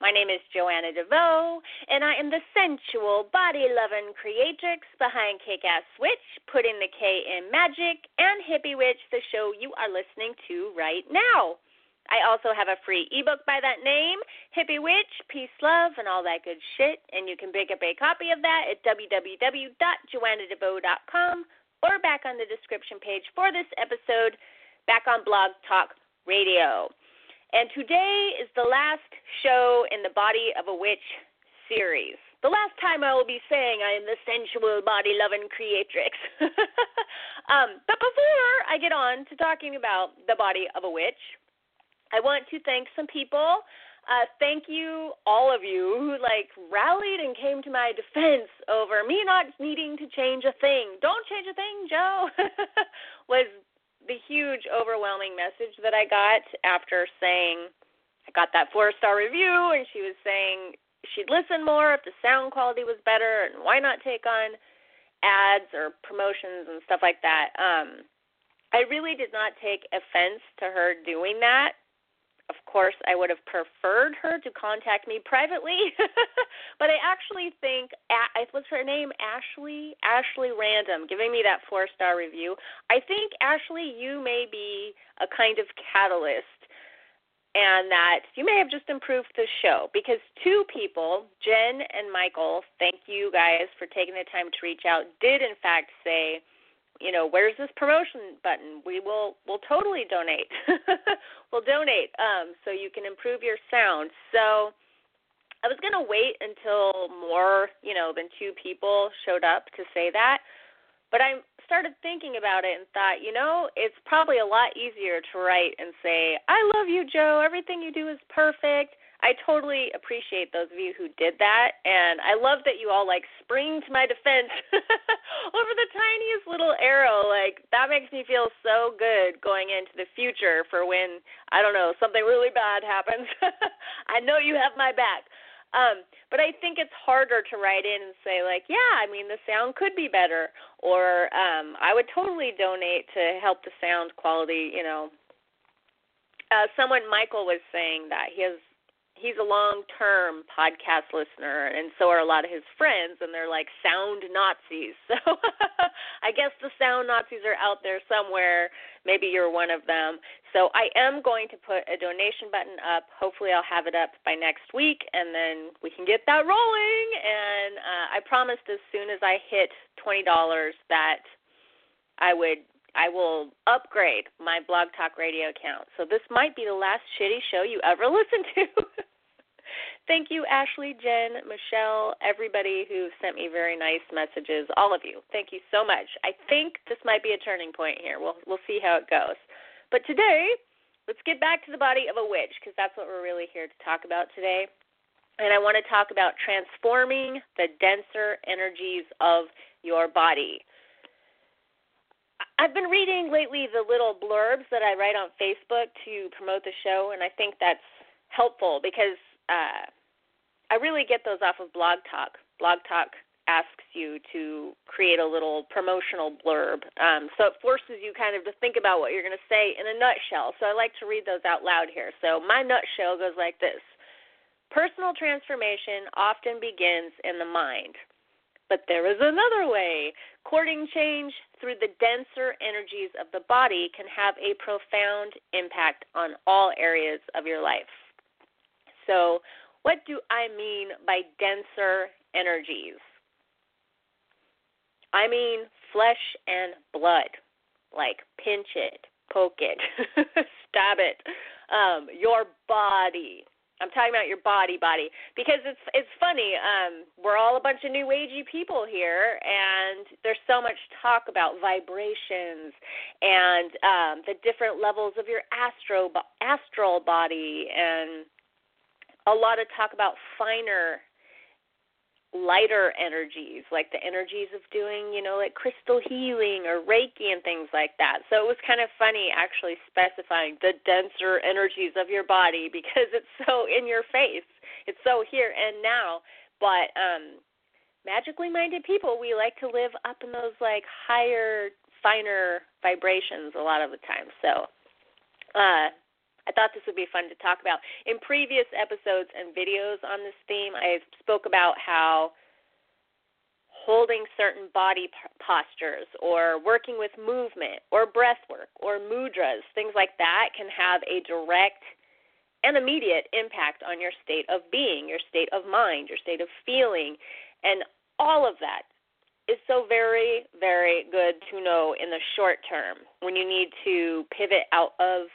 My name is Joanna DeVoe, and I am the sensual, body loving creatrix behind Kick Ass Witch, putting the K in magic, and Hippie Witch, the show you are listening to right now. I also have a free ebook by that name, Hippie Witch, Peace, Love, and all that good shit, and you can pick up a copy of that at www.joannadevoe.com or back on the description page for this episode back on Blog Talk Radio. And today is the last show in the Body of a Witch series. The last time I will be saying I am the sensual, body loving creatrix. um, but before I get on to talking about the body of a witch, I want to thank some people. Uh, thank you, all of you who like rallied and came to my defense over me not needing to change a thing. Don't change a thing, Joe. was the huge, overwhelming message that I got after saying I got that four star review, and she was saying she'd listen more if the sound quality was better, and why not take on ads or promotions and stuff like that. Um, I really did not take offense to her doing that of course, I would have preferred her to contact me privately, but I actually think what's her name, Ashley, Ashley Random, giving me that four star review. I think Ashley, you may be a kind of catalyst, and that you may have just improved the show because two people, Jen and Michael, thank you guys for taking the time to reach out, did in fact say you know, where's this promotion button? We will we'll totally donate. we'll donate um, so you can improve your sound. So I was gonna wait until more, you know, than two people showed up to say that. But I started thinking about it and thought, you know, it's probably a lot easier to write and say, I love you, Joe. Everything you do is perfect. I totally appreciate those of you who did that, and I love that you all like spring to my defense over the tiniest little arrow. Like that makes me feel so good going into the future for when I don't know something really bad happens. I know you have my back. Um, but I think it's harder to write in and say like, yeah, I mean the sound could be better, or um, I would totally donate to help the sound quality. You know, uh, someone Michael was saying that he has he's a long term podcast listener and so are a lot of his friends and they're like sound Nazis. So I guess the sound Nazis are out there somewhere. Maybe you're one of them. So I am going to put a donation button up. Hopefully I'll have it up by next week and then we can get that rolling and uh I promised as soon as I hit $20 that I would I will upgrade my Blog Talk Radio account. So this might be the last shitty show you ever listen to. Thank you, Ashley, Jen, Michelle, everybody who sent me very nice messages. All of you, thank you so much. I think this might be a turning point here. We'll we'll see how it goes. But today, let's get back to the body of a witch because that's what we're really here to talk about today. And I want to talk about transforming the denser energies of your body. I've been reading lately the little blurbs that I write on Facebook to promote the show, and I think that's helpful because uh, I really get those off of Blog Talk. Blog Talk asks you to create a little promotional blurb. Um, so it forces you kind of to think about what you're going to say in a nutshell. So I like to read those out loud here. So my nutshell goes like this Personal transformation often begins in the mind. But there is another way. Courting change through the denser energies of the body can have a profound impact on all areas of your life. So, what do I mean by denser energies? I mean flesh and blood, like pinch it, poke it, stab it, um, your body, I'm talking about your body, body, because it's it's funny. Um, we're all a bunch of new agey people here, and there's so much talk about vibrations and um, the different levels of your astro astral body and a lot of talk about finer lighter energies, like the energies of doing, you know, like crystal healing or Reiki and things like that. So it was kind of funny actually specifying the denser energies of your body because it's so in your face. It's so here and now. But um magically minded people, we like to live up in those like higher, finer vibrations a lot of the time. So uh I thought this would be fun to talk about. In previous episodes and videos on this theme, I spoke about how holding certain body postures or working with movement or breath work or mudras, things like that can have a direct and immediate impact on your state of being, your state of mind, your state of feeling, and all of that is so very, very good to know in the short term when you need to pivot out of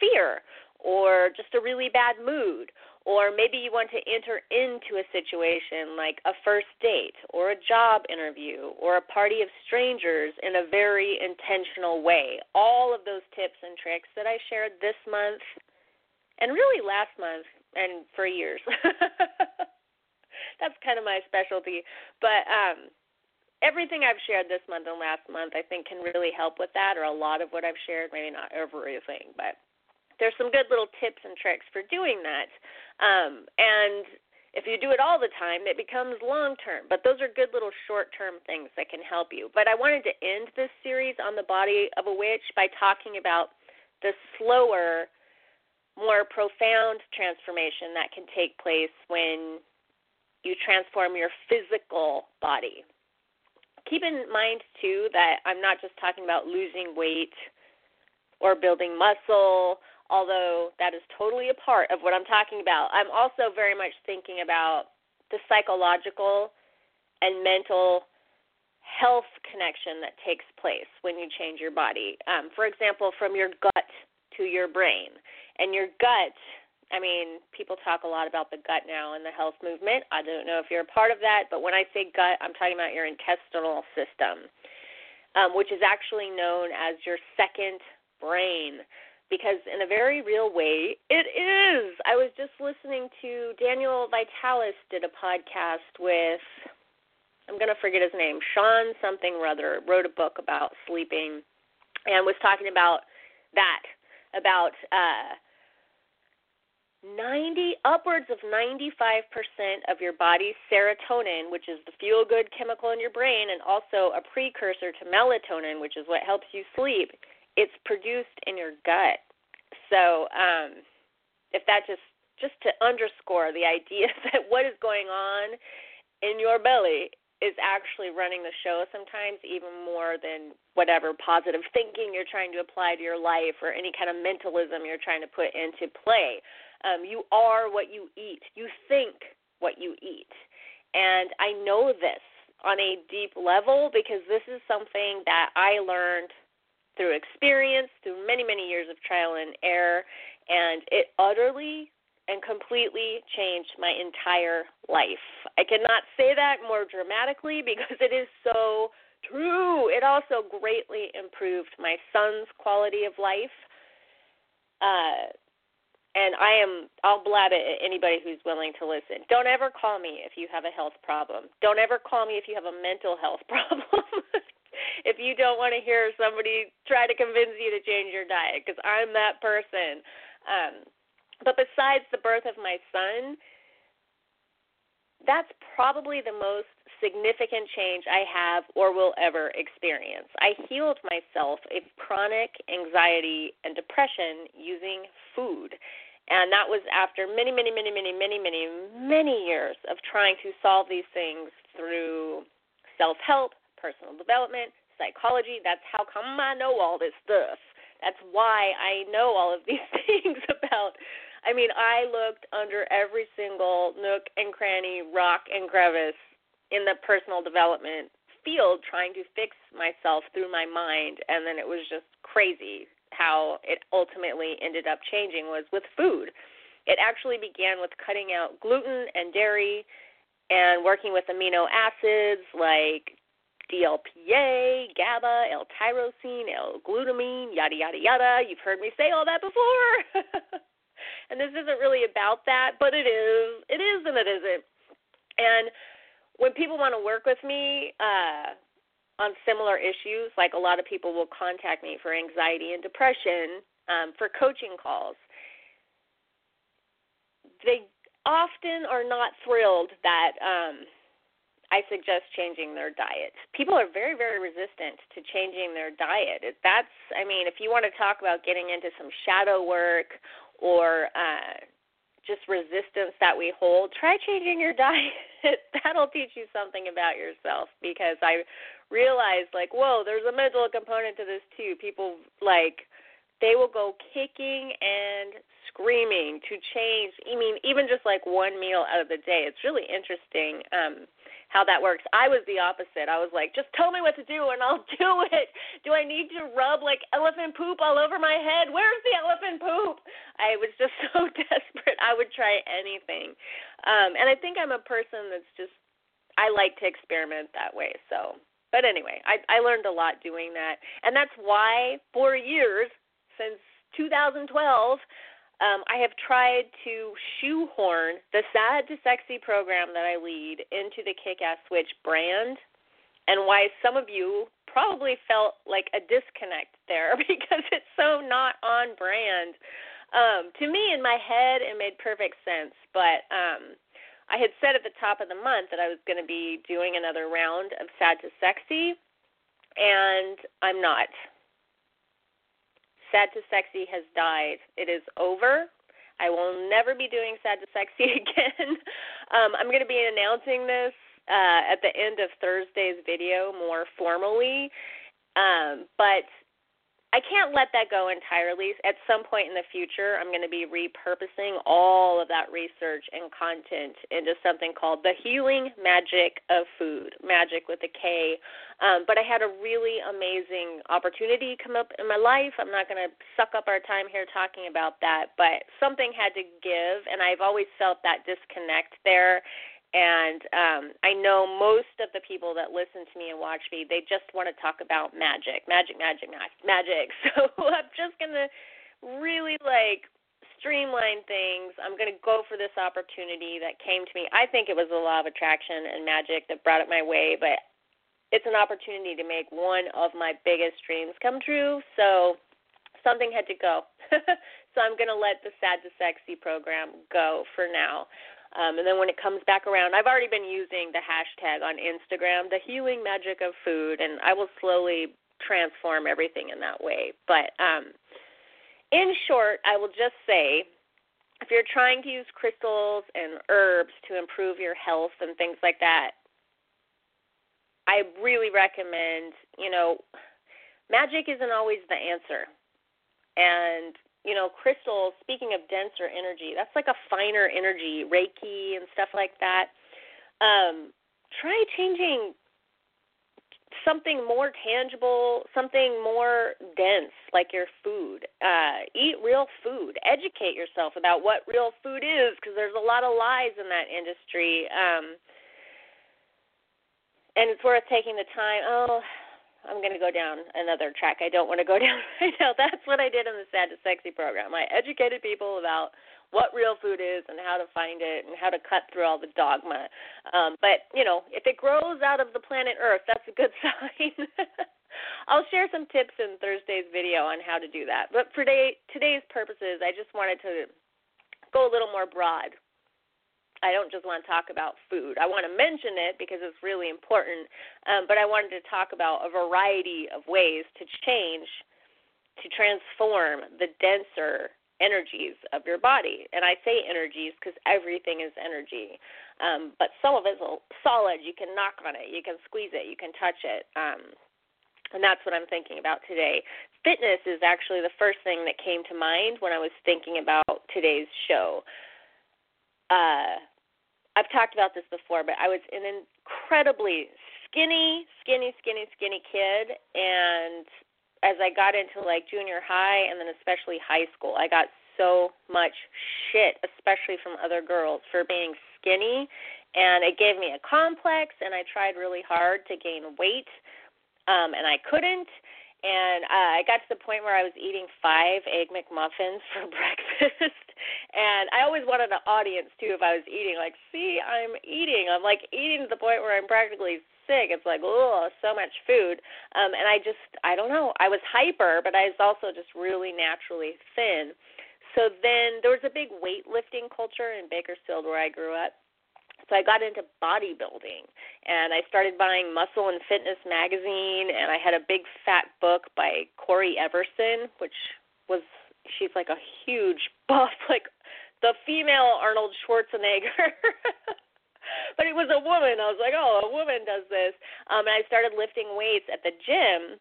fear or just a really bad mood or maybe you want to enter into a situation like a first date or a job interview or a party of strangers in a very intentional way. All of those tips and tricks that I shared this month and really last month and for years. That's kind of my specialty. But um everything I've shared this month and last month I think can really help with that or a lot of what I've shared, maybe not everything, but there's some good little tips and tricks for doing that. Um, and if you do it all the time, it becomes long term. But those are good little short term things that can help you. But I wanted to end this series on the body of a witch by talking about the slower, more profound transformation that can take place when you transform your physical body. Keep in mind, too, that I'm not just talking about losing weight or building muscle although that is totally a part of what I'm talking about. I'm also very much thinking about the psychological and mental health connection that takes place when you change your body. Um, for example, from your gut to your brain. And your gut, I mean, people talk a lot about the gut now in the health movement. I don't know if you're a part of that, but when I say gut, I'm talking about your intestinal system, um, which is actually known as your second brain because in a very real way it is. I was just listening to Daniel Vitalis did a podcast with I'm going to forget his name, Sean something or other, wrote a book about sleeping and was talking about that about uh 90 upwards of 95% of your body's serotonin, which is the feel good chemical in your brain and also a precursor to melatonin, which is what helps you sleep, it's produced in your gut. So, um, if that just just to underscore the idea that what is going on in your belly is actually running the show sometimes even more than whatever positive thinking you're trying to apply to your life or any kind of mentalism you're trying to put into play. Um, you are what you eat. You think what you eat. And I know this on a deep level because this is something that I learned through experience, through many, many years of trial and error, and it utterly and completely changed my entire life. I cannot say that more dramatically because it is so true. It also greatly improved my son's quality of life. Uh, and I am I'll blab it at anybody who's willing to listen. Don't ever call me if you have a health problem. Don't ever call me if you have a mental health problem if you don't want to hear somebody try to convince you to change your diet because I'm that person. Um, but besides the birth of my son, that's probably the most significant change I have or will ever experience. I healed myself of chronic anxiety and depression using food. And that was after many, many, many, many, many, many, many years of trying to solve these things through self help, personal development, psychology. That's how come I know all this stuff. That's why I know all of these things about. I mean, I looked under every single nook and cranny, rock and crevice in the personal development field trying to fix myself through my mind and then it was just crazy how it ultimately ended up changing was with food. It actually began with cutting out gluten and dairy and working with amino acids like DLPA, GABA, L-tyrosine, L-glutamine, yada yada yada. You've heard me say all that before. and this isn't really about that, but it is. It is and it isn't. And when people want to work with me uh on similar issues, like a lot of people will contact me for anxiety and depression, um, for coaching calls. They often are not thrilled that um I suggest changing their diet. People are very, very resistant to changing their diet. That's, I mean, if you want to talk about getting into some shadow work or uh, just resistance that we hold, try changing your diet. That'll teach you something about yourself because I realized, like, whoa, there's a mental component to this too. People, like, they will go kicking and screaming to change. I mean, even just like one meal out of the day. It's really interesting. Um, how that works. I was the opposite. I was like, just tell me what to do and I'll do it. Do I need to rub like elephant poop all over my head? Where's the elephant poop? I was just so desperate. I would try anything. Um and I think I'm a person that's just I like to experiment that way. So, but anyway, I I learned a lot doing that. And that's why for years since 2012 um, I have tried to shoehorn the Sad to Sexy program that I lead into the Kick Ass Witch brand, and why some of you probably felt like a disconnect there because it's so not on brand. Um, to me, in my head, it made perfect sense, but um, I had said at the top of the month that I was going to be doing another round of Sad to Sexy, and I'm not. Sad to Sexy has died. It is over. I will never be doing Sad to Sexy again. um, I'm going to be announcing this uh, at the end of Thursday's video more formally. Um, but I can't let that go entirely. At some point in the future, I'm going to be repurposing all of that research and content into something called the healing magic of food, magic with a K. Um, but I had a really amazing opportunity come up in my life. I'm not going to suck up our time here talking about that, but something had to give, and I've always felt that disconnect there and um I know most of the people that listen to me and watch me, they just want to talk about magic, magic, magic, magic. So I'm just gonna really like streamline things. I'm gonna go for this opportunity that came to me. I think it was the law of attraction and magic that brought it my way, but it's an opportunity to make one of my biggest dreams come true. So something had to go. so I'm going to let the Sad to Sexy program go for now. Um, and then when it comes back around, I've already been using the hashtag on Instagram, the healing magic of food, and I will slowly transform everything in that way. But um, in short, I will just say if you're trying to use crystals and herbs to improve your health and things like that, I really recommend, you know, magic isn't always the answer. And you know, crystals, speaking of denser energy, that's like a finer energy, Reiki and stuff like that. Um, try changing something more tangible, something more dense, like your food. Uh, eat real food. Educate yourself about what real food is, because there's a lot of lies in that industry. Um, and it's worth taking the time. Oh, I'm going to go down another track I don't want to go down right now. That's what I did on the Sad to Sexy program. I educated people about what real food is and how to find it and how to cut through all the dogma. Um, but, you know, if it grows out of the planet Earth, that's a good sign. I'll share some tips in Thursday's video on how to do that. But for today, today's purposes, I just wanted to go a little more broad I don't just want to talk about food. I want to mention it because it's really important, um, but I wanted to talk about a variety of ways to change, to transform the denser energies of your body. And I say energies because everything is energy, um, but some of it's solid. You can knock on it, you can squeeze it, you can touch it. Um, and that's what I'm thinking about today. Fitness is actually the first thing that came to mind when I was thinking about today's show. Uh, I've talked about this before, but I was an incredibly skinny, skinny, skinny, skinny kid, and as I got into like junior high and then especially high school, I got so much shit, especially from other girls, for being skinny, and it gave me a complex. And I tried really hard to gain weight, um, and I couldn't. And uh, I got to the point where I was eating five egg McMuffins for breakfast and I always wanted an audience too if I was eating. Like, see, I'm eating. I'm like eating to the point where I'm practically sick. It's like, oh, so much food. Um, and I just, I don't know. I was hyper, but I was also just really naturally thin. So then there was a big weightlifting culture in Bakersfield where I grew up. So I got into bodybuilding and I started buying Muscle and Fitness magazine and I had a big fat book by Cory Everson, which was she's like a huge buff, like the female Arnold Schwarzenegger. but it was a woman. I was like, oh, a woman does this. Um, and I started lifting weights at the gym,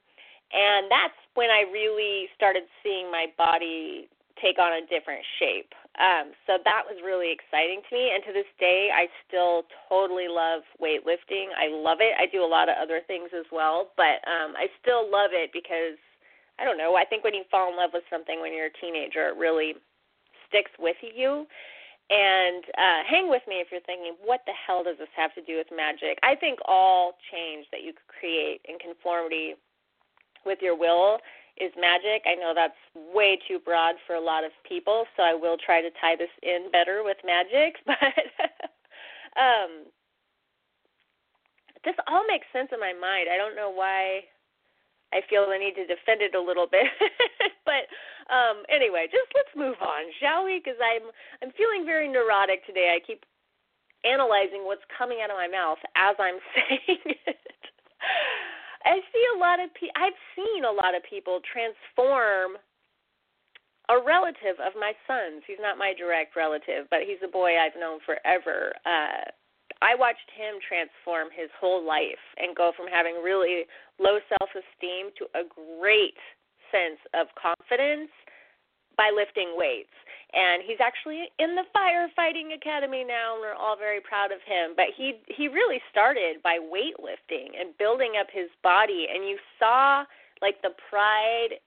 and that's when I really started seeing my body take on a different shape. Um, so that was really exciting to me. And to this day, I still totally love weightlifting. I love it. I do a lot of other things as well, but um, I still love it because I don't know. I think when you fall in love with something when you're a teenager, it really sticks with you. And uh, hang with me if you're thinking, what the hell does this have to do with magic? I think all change that you create in conformity with your will is magic. I know that's way too broad for a lot of people, so I will try to tie this in better with magic, but um this all makes sense in my mind. I don't know why I feel the need to defend it a little bit. but um anyway, just let's move on, shall we? Because I'm I'm feeling very neurotic today. I keep analyzing what's coming out of my mouth as I'm saying it. I see a lot of people. I've seen a lot of people transform a relative of my son's. He's not my direct relative, but he's a boy I've known forever. Uh, I watched him transform his whole life and go from having really low self esteem to a great sense of confidence by lifting weights. And he's actually in the firefighting academy now and we're all very proud of him. But he he really started by weightlifting and building up his body and you saw like the pride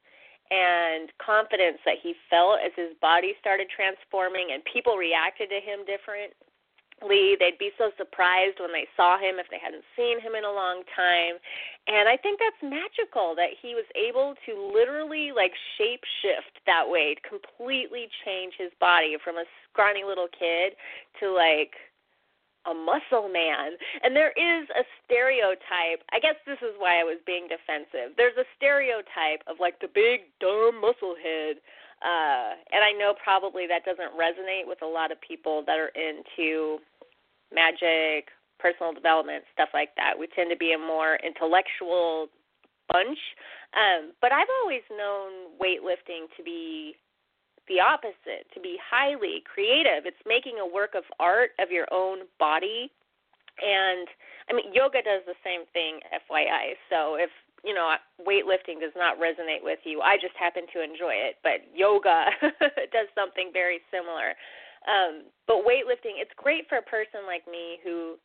and confidence that he felt as his body started transforming and people reacted to him different Lee. They'd be so surprised when they saw him if they hadn't seen him in a long time. And I think that's magical that he was able to literally like shape shift that way, completely change his body from a scrawny little kid to like a muscle man. And there is a stereotype. I guess this is why I was being defensive. There's a stereotype of like the big dumb muscle head. Uh, and I know probably that doesn't resonate with a lot of people that are into magic, personal development, stuff like that. We tend to be a more intellectual bunch. Um, but I've always known weightlifting to be the opposite, to be highly creative. It's making a work of art of your own body. And I mean, yoga does the same thing, FYI. So if you know weightlifting does not resonate with you, I just happen to enjoy it. But yoga does something very similar. Um, but weightlifting, it's great for a person like me who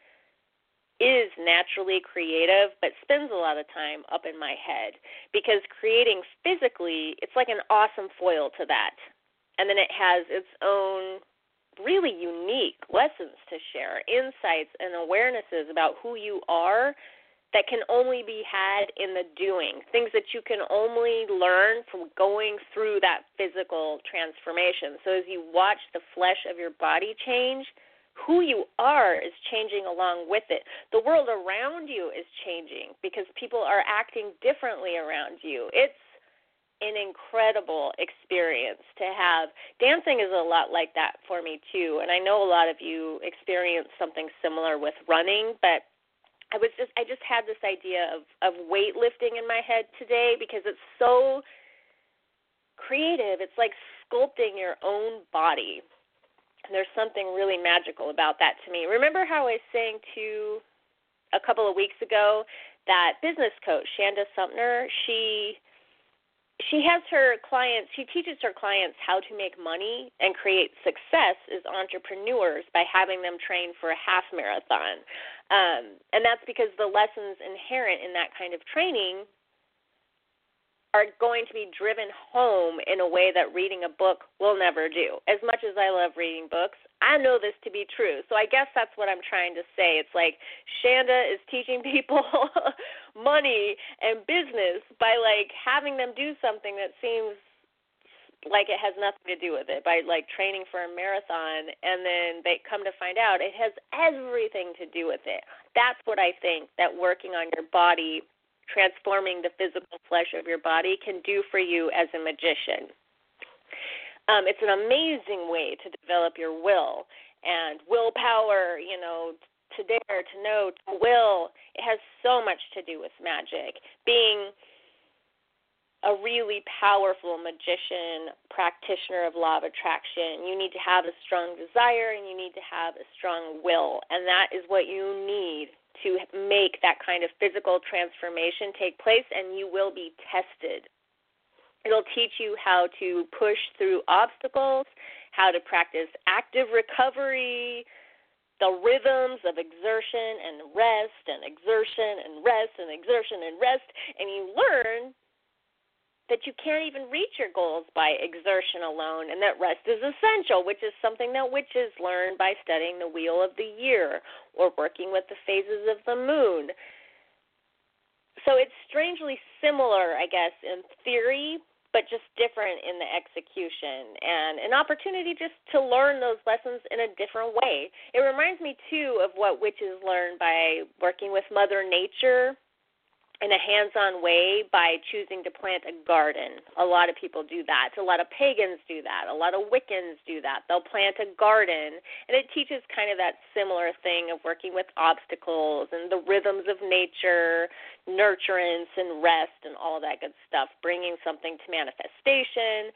is naturally creative but spends a lot of time up in my head because creating physically, it's like an awesome foil to that. And then it has its own really unique lessons to share, insights and awarenesses about who you are that can only be had in the doing, things that you can only learn from going through that physical transformation. So as you watch the flesh of your body change, who you are is changing along with it. The world around you is changing because people are acting differently around you. It's an incredible experience to have. Dancing is a lot like that for me too, and I know a lot of you experience something similar with running, but I was just I just had this idea of of weightlifting in my head today because it's so creative. It's like sculpting your own body. And there's something really magical about that to me. Remember how I was saying to a couple of weeks ago that business coach Shanda Sumner, she she has her clients she teaches her clients how to make money and create success as entrepreneurs by having them train for a half marathon. Um, and that's because the lessons inherent in that kind of training are going to be driven home in a way that reading a book will never do. As much as I love reading books, I know this to be true. So I guess that's what I'm trying to say. It's like Shanda is teaching people money and business by like having them do something that seems like it has nothing to do with it by like training for a marathon and then they come to find out it has everything to do with it that's what i think that working on your body transforming the physical flesh of your body can do for you as a magician um, it's an amazing way to develop your will and willpower you know to dare to know to will it has so much to do with magic being a really powerful magician, practitioner of law of attraction, you need to have a strong desire and you need to have a strong will. And that is what you need to make that kind of physical transformation take place, and you will be tested. It'll teach you how to push through obstacles, how to practice active recovery, the rhythms of exertion and rest, and exertion and rest, and exertion and rest, and you learn that you can't even reach your goals by exertion alone and that rest is essential, which is something that witches learn by studying the wheel of the year or working with the phases of the moon. So it's strangely similar, I guess, in theory, but just different in the execution and an opportunity just to learn those lessons in a different way. It reminds me too of what witches learn by working with Mother Nature in a hands-on way by choosing to plant a garden. A lot of people do that. A lot of pagans do that. A lot of Wiccans do that. They'll plant a garden, and it teaches kind of that similar thing of working with obstacles and the rhythms of nature, nurturance and rest and all that good stuff, bringing something to manifestation.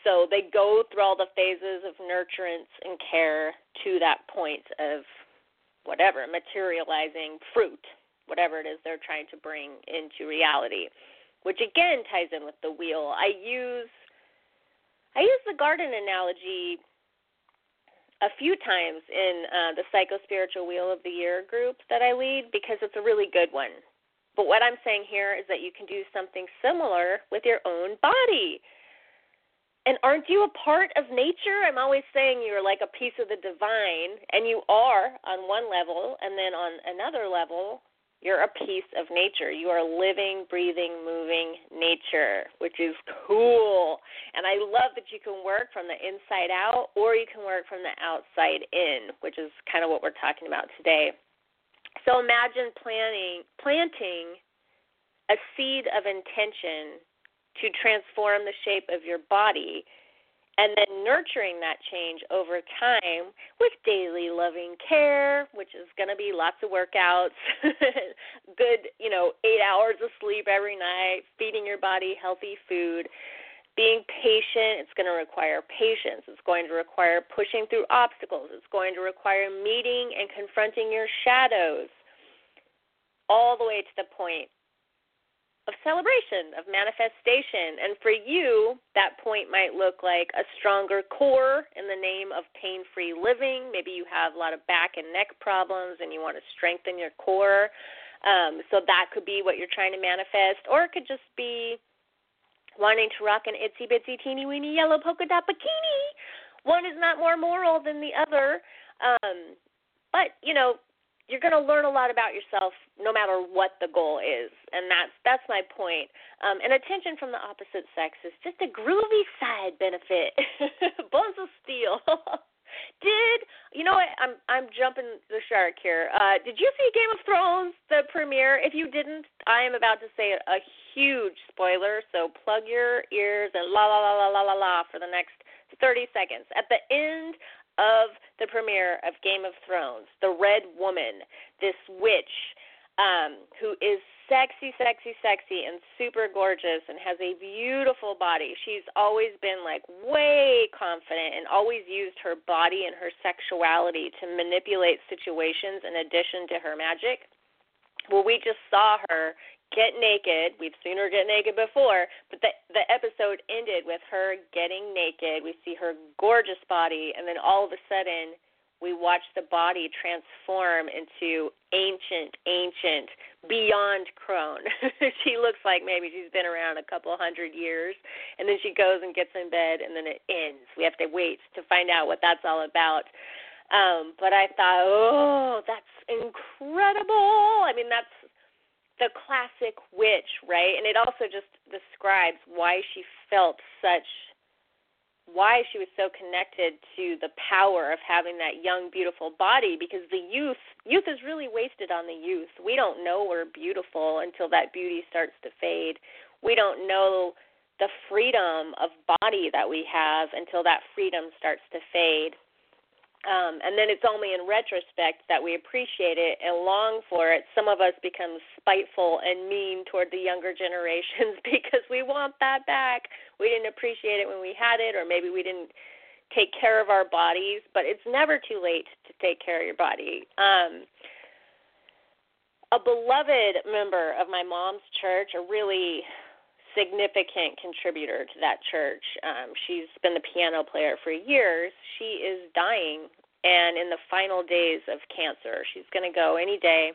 So they go through all the phases of nurturance and care to that point of whatever, materializing fruit whatever it is they're trying to bring into reality, which again ties in with the wheel. I use I use the garden analogy a few times in uh, the Psycho Spiritual Wheel of the Year group that I lead because it's a really good one. But what I'm saying here is that you can do something similar with your own body. And aren't you a part of nature? I'm always saying you're like a piece of the divine, and you are on one level, and then on another level, you're a piece of nature. You are living, breathing, moving nature, which is cool. And I love that you can work from the inside out or you can work from the outside in, which is kind of what we're talking about today. So imagine planting planting a seed of intention to transform the shape of your body and then nurturing that change over time with daily loving care, which is going to be lots of workouts, good, you know, eight hours of sleep every night, feeding your body healthy food, being patient. It's going to require patience. It's going to require pushing through obstacles. It's going to require meeting and confronting your shadows, all the way to the point of celebration, of manifestation. And for you, that point might look like a stronger core in the name of pain free living. Maybe you have a lot of back and neck problems and you want to strengthen your core. Um, so that could be what you're trying to manifest. Or it could just be wanting to rock an itsy bitsy teeny weeny yellow polka dot bikini. One is not more moral than the other. Um, but, you know, you're going to learn a lot about yourself no matter what the goal is and that's that's my point. Um and attention from the opposite sex is just a groovy side benefit. Bones of steel. Did you know what i'm i'm jumping the shark here. Uh did you see game of thrones the premiere? If you didn't i am about to say a huge spoiler so plug your ears and la la la la la la la for the next 30 seconds. At the end of the premiere of Game of Thrones, the Red Woman, this witch um, who is sexy, sexy, sexy, and super gorgeous and has a beautiful body. She's always been like way confident and always used her body and her sexuality to manipulate situations in addition to her magic. Well, we just saw her get naked. We've seen her get naked before, but the the episode ended with her getting naked. We see her gorgeous body, and then all of a sudden, we watch the body transform into ancient, ancient, beyond crone. she looks like maybe she's been around a couple hundred years, and then she goes and gets in bed, and then it ends. We have to wait to find out what that's all about. Um, but I thought, oh, that's incredible. I mean, that's the classic witch, right? And it also just describes why she felt such why she was so connected to the power of having that young beautiful body because the youth youth is really wasted on the youth. We don't know we're beautiful until that beauty starts to fade. We don't know the freedom of body that we have until that freedom starts to fade um, and then it's only in retrospect that we appreciate it and long for it. Some of us become spiteful and mean toward the younger generations because we want that back. We didn't appreciate it when we had it, or maybe we didn't take care of our bodies. But it's never too late to take care of your body. Um, a beloved member of my mom's church, a really significant contributor to that church. Um, she's been the piano player for years. She is dying and in the final days of cancer. She's going to go any day.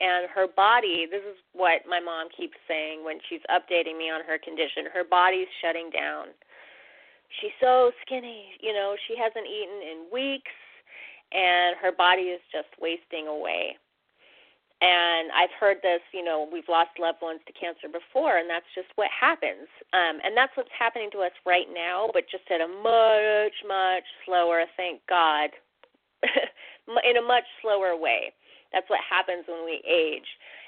And her body, this is what my mom keeps saying when she's updating me on her condition her body's shutting down. She's so skinny, you know, she hasn't eaten in weeks, and her body is just wasting away. And I've heard this, you know, we've lost loved ones to cancer before, and that's just what happens. Um, and that's what's happening to us right now, but just at a much, much slower, thank God, in a much slower way. That's what happens when we age.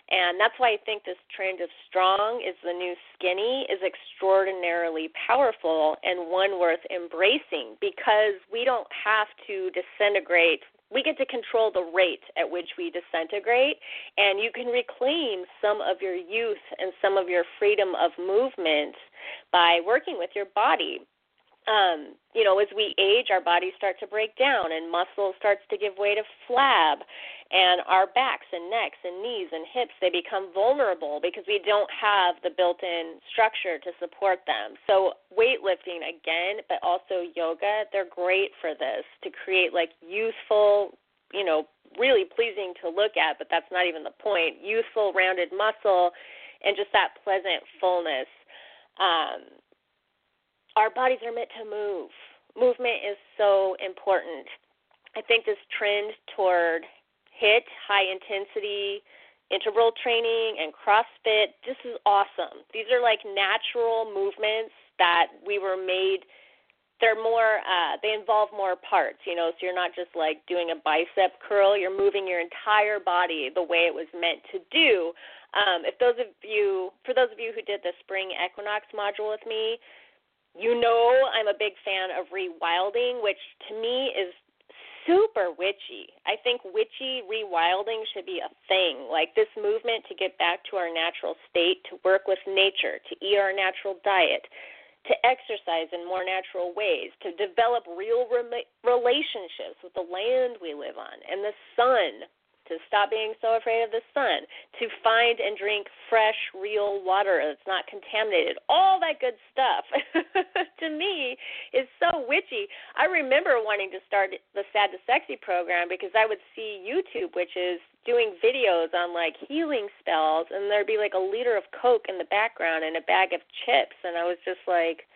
And that's why I think this trend of strong is the new skinny is extraordinarily powerful and one worth embracing because we don't have to disintegrate we get to control the rate at which we disintegrate, and you can reclaim some of your youth and some of your freedom of movement by working with your body. Um, you know, as we age, our bodies start to break down, and muscle starts to give way to flab, and our backs and necks and knees and hips they become vulnerable because we don't have the built-in structure to support them. So weightlifting again but also yoga they're great for this to create like youthful you know really pleasing to look at but that's not even the point. Youthful rounded muscle and just that pleasant fullness. Um our bodies are meant to move movement is so important I think this trend toward HIT, high intensity interval training, and CrossFit. This is awesome. These are like natural movements that we were made. They're more, uh, they involve more parts, you know, so you're not just like doing a bicep curl, you're moving your entire body the way it was meant to do. Um, if those of you, for those of you who did the spring equinox module with me, you know I'm a big fan of rewilding, which to me is super witchy. I think witchy rewilding should be a thing. Like this movement to get back to our natural state, to work with nature, to eat our natural diet, to exercise in more natural ways, to develop real re- relationships with the land we live on and the sun, to stop being so afraid of the sun, to find and drink fresh, real water that's not contaminated. All that good stuff to me is so witchy. I remember wanting to start the Sad to Sexy program because I would see YouTube witches doing videos on like healing spells, and there'd be like a liter of Coke in the background and a bag of chips, and I was just like,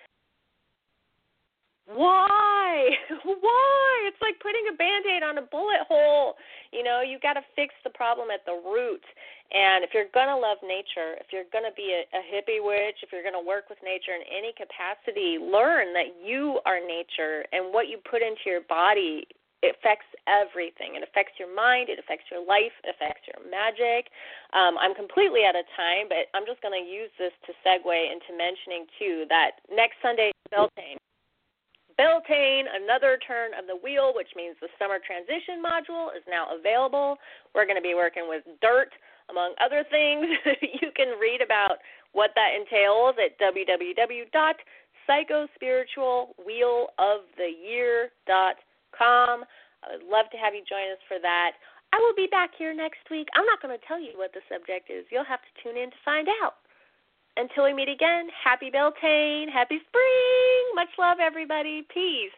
why? Why? It's like putting a band aid on a bullet hole. You know, you got to fix the problem at the root. And if you're going to love nature, if you're going to be a, a hippie witch, if you're going to work with nature in any capacity, learn that you are nature and what you put into your body it affects everything. It affects your mind. It affects your life. It affects your magic. Um, I'm completely out of time, but I'm just going to use this to segue into mentioning too that next Sunday, Beltane. Beltane, another turn of the wheel, which means the summer transition module is now available. We're going to be working with dirt, among other things. you can read about what that entails at www.psychospiritualwheeloftheyear.com. I would love to have you join us for that. I will be back here next week. I'm not going to tell you what the subject is. You'll have to tune in to find out. Until we meet again, happy Beltane, happy spring. Much love, everybody. Peace.